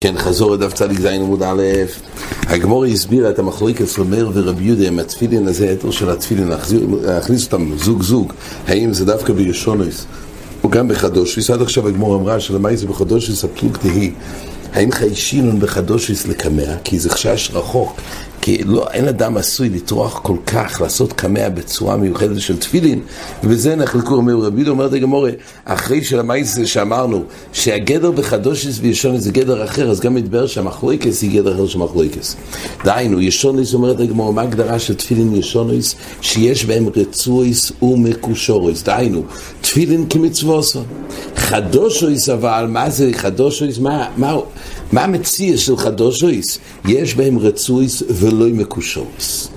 כן, חזור לדף זין עמוד א', הגמור הסבירה את המחלוקת רמר ורבי יהודה עם התפילין הזה, היתר של התפילין, להכניס אותם זוג זוג, האם זה דווקא בישונוס או גם בחדושיס, עד עכשיו הגמור אמרה שלמי זה בחדושיס הפלוג תהי, האם חיישינון בחדושיס לקמע, כי זה חשש רחוק, כי לא, אין אדם עשוי לטרוח כל כך, לעשות קמע בצורה מיוחדת של תפילין, ובזה נחלקו אומר רבי יהודה אומרת הגמורה, אחרי שלמייס שאמרנו שהגדר בחדושס וישונס זה גדר אחר, אז גם מתברר שהמחלוקס היא גדר אחר של מחלוקס. דהיינו, ישונס אומרת הגמורה, מה הגדרה של תפילין ישונס? שיש בהם רצויס ומקושורס. דהיינו, תפילין כמצווסו. חדושס אבל, מה זה חדושס? מה, מה, מה המציע של חדושס? יש בהם רצויס ולא מקושורס.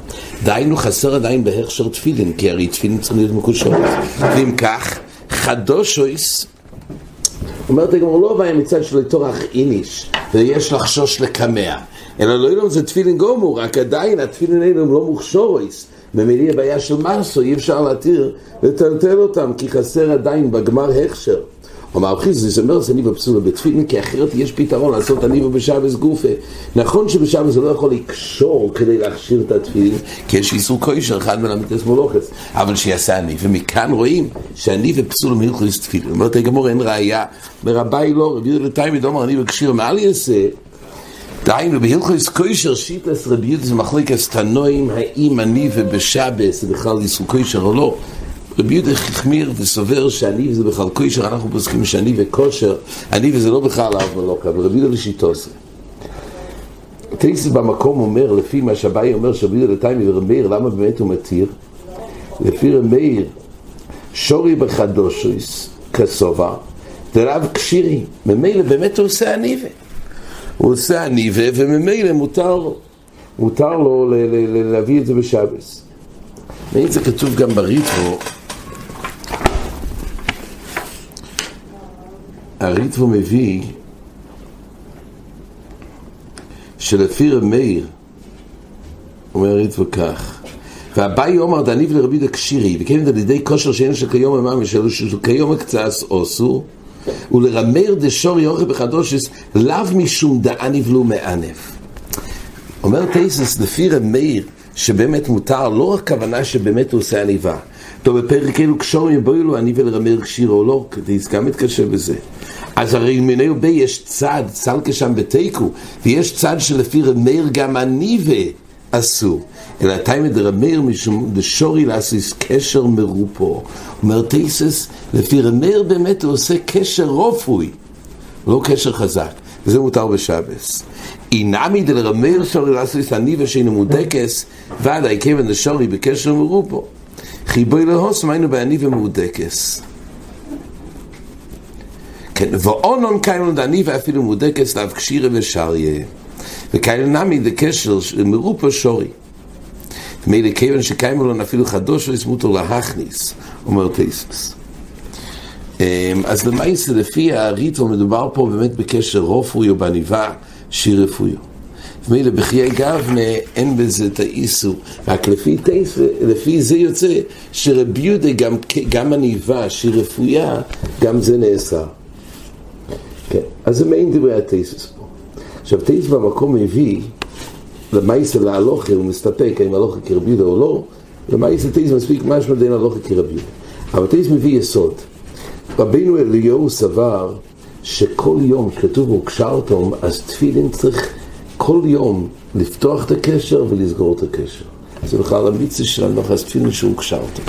דהיינו חסר עדיין בהכשר תפילין, כי הרי תפילין צריך להיות מקושורס. ואם כך, חדושס אומרת הגמור לא בא מצד של תורח איניש ויש לחשוש לקמע אלא לא ילום זה תפילין גומור רק עדיין התפילין האלו הם לא מוכשורס ממילא הבעיה של מסו אי אפשר להתיר לטלטל אותם כי חסר עדיין בגמר הכשר זה אומר זה ניבה פסולה בתפילין, כי אחרת יש פתרון לעשות הניבה בשבס גופה. נכון שבשבס זה לא יכול לקשור כדי להכשיר את התפילין, כי יש איסור כושר אחד מלמיתס מולוכס, אבל שיעשה הניבה, ומכאן רואים שהניבה פסולה מלכוס תפילין. אומרת הגמור אין ראייה, מרביי לא, רבי יהודה לתימד אומר הניבה קשיר מעל יעשה, דהיינו, בהלכוס כושר שיטס רבי יהודה זה מחלקת תנועים, האם הניבה בשבס זה בכלל איסור כושר או לא. רבי יהודה החמיר וסובר שאני וזה בכלל כושר, אנחנו פוסקים שאני וכושר, אני וזה לא בכלל אב ולא אבל רבי יהודה לשיטו זה. טייסס במקום אומר, לפי מה שהבאי אומר, שרבי יהודה לתיימי ורמאיר, למה באמת הוא מתיר? לפי רמאיר, שורי בחדושויס, כסובה, דרב קשירי, ממילא באמת הוא עושה הניבה. הוא עושה הניבה, וממילא מותר לו, מותר לו להביא את זה בשבס. ואם זה כתוב גם בריטרו, הריטבו מביא שלפי רמאיר, אומר הריטבו כך, והבאי אומר דניב לרבי דקשירי, וכן על ידי כושר שאין של כיום אמר שלו שכיום הקצס עושו, ולרמאיר דשורי אוכל בחדושס, לאו משום דעניב לו מענף. אומר טייסס, לפי רמאיר, שבאמת מותר, לא רק כוונה שבאמת הוא עושה עניבה. טוב, בפרק אלו קשורים יבואו לו עניבה לרמר כשירו או לא, כדי גם מתקשר בזה. אז הרי מיני ובי יש צד, סלקה שם בתיקו, ויש צד שלפי רמר גם עניבה עשו. אלא תימד רמר משום דשורי לעשיס קשר מרופו. אומר תייסס, לפי רמר באמת הוא עושה קשר רופוי, לא קשר חזק. וזה מותר בשבס. אינמי דלרמר שורי לעשיס עניבה שאינו מודקס, ודאי כיוון דשורי בקשר מרופו. חיבוי להוסם היינו בעניבה מודקס. כן, ואונון קיימון דעניבה אפילו מודקס לאו קשירה ושריה. וכאלה נמי דקשר מרופו שורי. מילא כיוון שקיימו לו אפילו חדוש וסמותו להכניס, אומר טייסס. אז למעשה לפי הריטו מדובר פה באמת בקשר רופוי או בעניבה שיר רפויו. ומילא בחיי גבנה אין בזה את האיסור, רק לפי טייס, לפי זה יוצא שרבי יהודה גם, גם עניבה שהיא רפויה, גם זה נאסר. כן, אז זה מעין דברי הטייסס פה. עכשיו טייס במקום מביא למעשה להלוכה, הוא מסתפק האם הלוכה כרבי יהודה או לא, למעשה טייס מספיק משמע דין הלוכה כרבי יהודה. אבל טייס מביא יסוד. רבינו אליהו סבר שכל יום כתוב הוקשרתם, אז תפילין צריך כל יום לפתוח את הקשר ולסגור את הקשר. זה בכלל המיצה של הנוחס תפילין שהוקשרתם.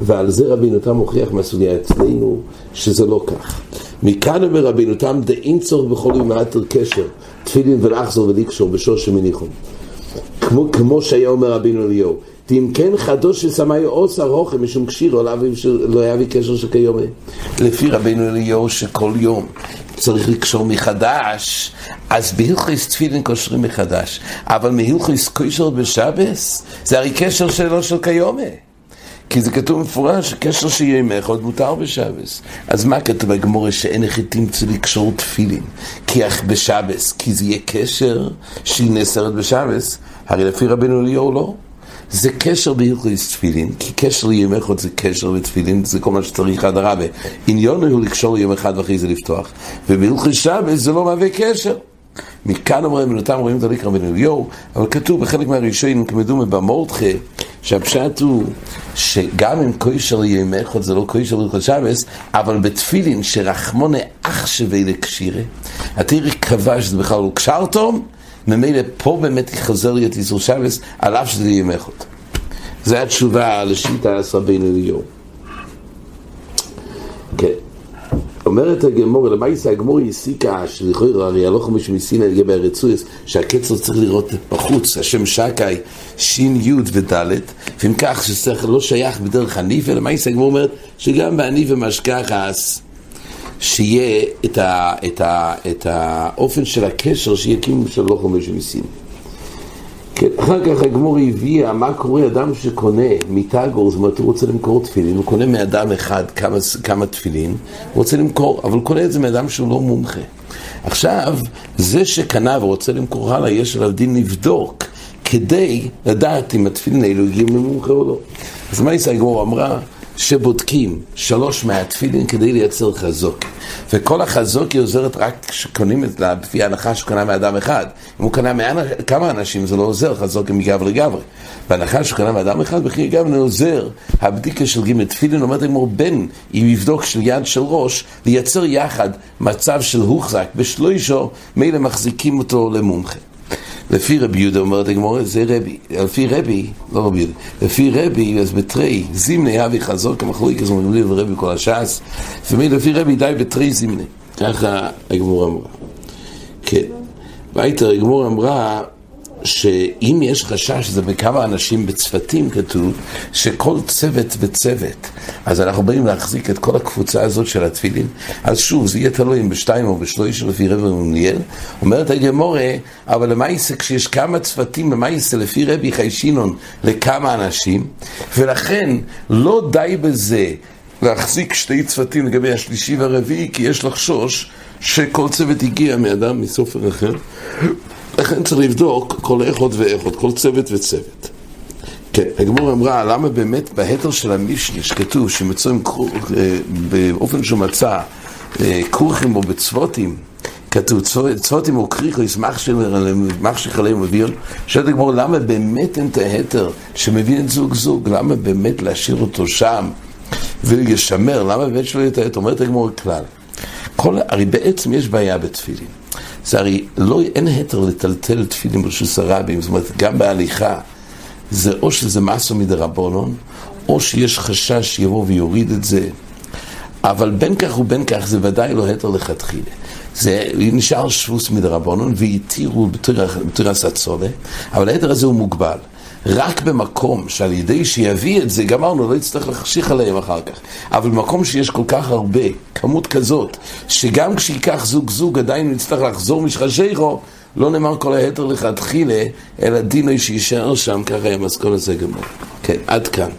ועל זה רבינו תם מוכיח מהסוגיה אצלנו שזה לא כך. מכאן אומר רבינו תם דאין צורך בכל יום מאתר קשר, תפילין ולחזור ולקשור בשוש מניחום. כמו, כמו שהיה אומר רבינו אליהו. ואם כן חדוש שסמאי עושה רוחם משום קשירו לא יביא קשר שכיום לפי רבינו אליהו שכל יום צריך לקשור מחדש אז בהלכוס תפילין קושרים מחדש אבל מהלכוס קושר בשבס זה הרי קשר שלו של כיום כי זה כתוב מפורש, קשר שיהיה עמך עוד מותר בשבס. אז מה כתוב בגמורה שאין איך תמצא לקשור תפילין? כי אך בשבס, כי זה יהיה קשר שהיא נאסרת בשבס, הרי לפי רבינו אליהו לא. זה קשר בהלכויס תפילין, כי קשר ליום אחד זה קשר בתפילין, זה כל מה שצריך עד הרבה. עניון הוא לקשור ליום אחד ואחרי זה לפתוח, ובהלכויס שבת זה לא מהווה קשר. מכאן אומרים, מנותם רואים את הליקרא בן אליהו, אבל כתוב בחלק מהראשונים, כמדומה במורדכה, שהפשט הוא שגם אם כושר ימי אחד זה לא כושר ללכות שבס, אבל בתפילין שרחמונה אח שווה לקשירה, התירי קבע שזה בכלל לא קשרתום, ממילא פה באמת יחזר לי את איסור שבס, על אף שזה ימי אחד. זו התשובה לשיטה עשר בן אליהו. כן. אומרת הגמור, למעשה הגמור הסיקה שלכאורה, הרי הלוך משהו מסינא לגבי הרצויס, שהקצר צריך לראות בחוץ, השם שקאי, שין י' וד', ואם כך ששכל לא שייך בדרך הניף, למעשה הגמור אומרת שגם בעניף ומשכחס, שיהיה את, ה, את, ה, את האופן של הקשר שיקים של הלוך משהו מסינא. כן, אחר כך הגמור הביאה מה קורה אדם שקונה מתגור, זאת אומרת הוא רוצה למכור תפילין, הוא קונה מאדם אחד כמה, כמה תפילין, הוא רוצה למכור, אבל הוא קונה את זה מאדם שהוא לא מומחה. עכשיו, זה שקנה ורוצה למכור הלאה, יש עליו דין לבדוק כדי לדעת אם התפילין האלו הגיעים למומחה או לא. אז מה יצא הגמור אמרה? שבודקים שלוש מהתפילין כדי לייצר חזוק. וכל החזוק היא עוזרת רק כשקונים את לה, לפי ההנחה שקונה מאדם אחד. אם הוא קנה כמה אנשים זה לא עוזר, חזוק עם גברי. בהנחה שקנה מאדם אחד, בכי גברי עוזר. הבדיקה של ג' תפילין אומרת אמור בין, אם יבדוק של יד של ראש, לייצר יחד מצב של הוחזק בשלוישו, מילא מחזיקים אותו למומחה. לפי רבי יהודה אומרת הגמורה, זה רבי. לפי רבי, לא רבי יהודה, לפי רבי, אז בתרי, זימני אבי חזור כמחלוי, כזו אומרים לי ורבי כל הש"ס, לפי רבי די בתרי זימני. ככה הגמורה אמרה. כן. והייתה הגמורה אמרה שאם יש חשש, זה בכמה אנשים בצוותים כתוב, שכל צוות וצוות, אז אנחנו באים להחזיק את כל הקבוצה הזאת של התפילין, אז שוב, זה יהיה תלוי אם בשתיים או בשלוש לפי רבי ומניאל, אומרת הגמורה, אבל יישא כשיש כמה צוותים, יישא לפי רבי חיישינון לכמה אנשים, ולכן לא די בזה להחזיק שתי צוותים לגבי השלישי והרביעי, כי יש לחשוש שכל צוות הגיע מאדם מסופר אחר. לכן צריך לבדוק כל איכות ואיכות, כל צוות וצוות. כן, הגמור אמרה, למה באמת בהתר של המשנה, שכתוב שמצויים אה, באופן שהוא מצא אה, כורכים או בצוותים, כתוב צוותים או כריכו, ישמח שלך עליהם וביון, שואלת הגמור, למה באמת אין את ההתר שמבין את זוג זוג, למה באמת להשאיר אותו שם וישמר, למה באמת שלא יהיה את ההתר? אומרת הגמור כלל. כל, הרי בעצם יש בעיה בתפילין. זה הרי לא, אין היתר לטלטל תפילין ברשוס הרבים, זאת אומרת, גם בהליכה, זה או שזה מסו מדרבנון, או שיש חשש שיבוא ויוריד את זה. אבל בין כך ובין כך זה ודאי לא היתר לכתחילה. זה נשאר שבוס מדרבנון והתירו בתירס הצולה, אבל היתר הזה הוא מוגבל. רק במקום שעל ידי שיביא את זה, גמרנו, לא יצטרך להחשיך עליהם אחר כך. אבל במקום שיש כל כך הרבה, כמות כזאת, שגם כשייקח זוג זוג עדיין יצטרך לחזור משחשיכו, לא נאמר כל היתר לכתחילה, אלא דינו שיישאר שם, ככה היה מסכון הזה גמור. כן, עד כאן.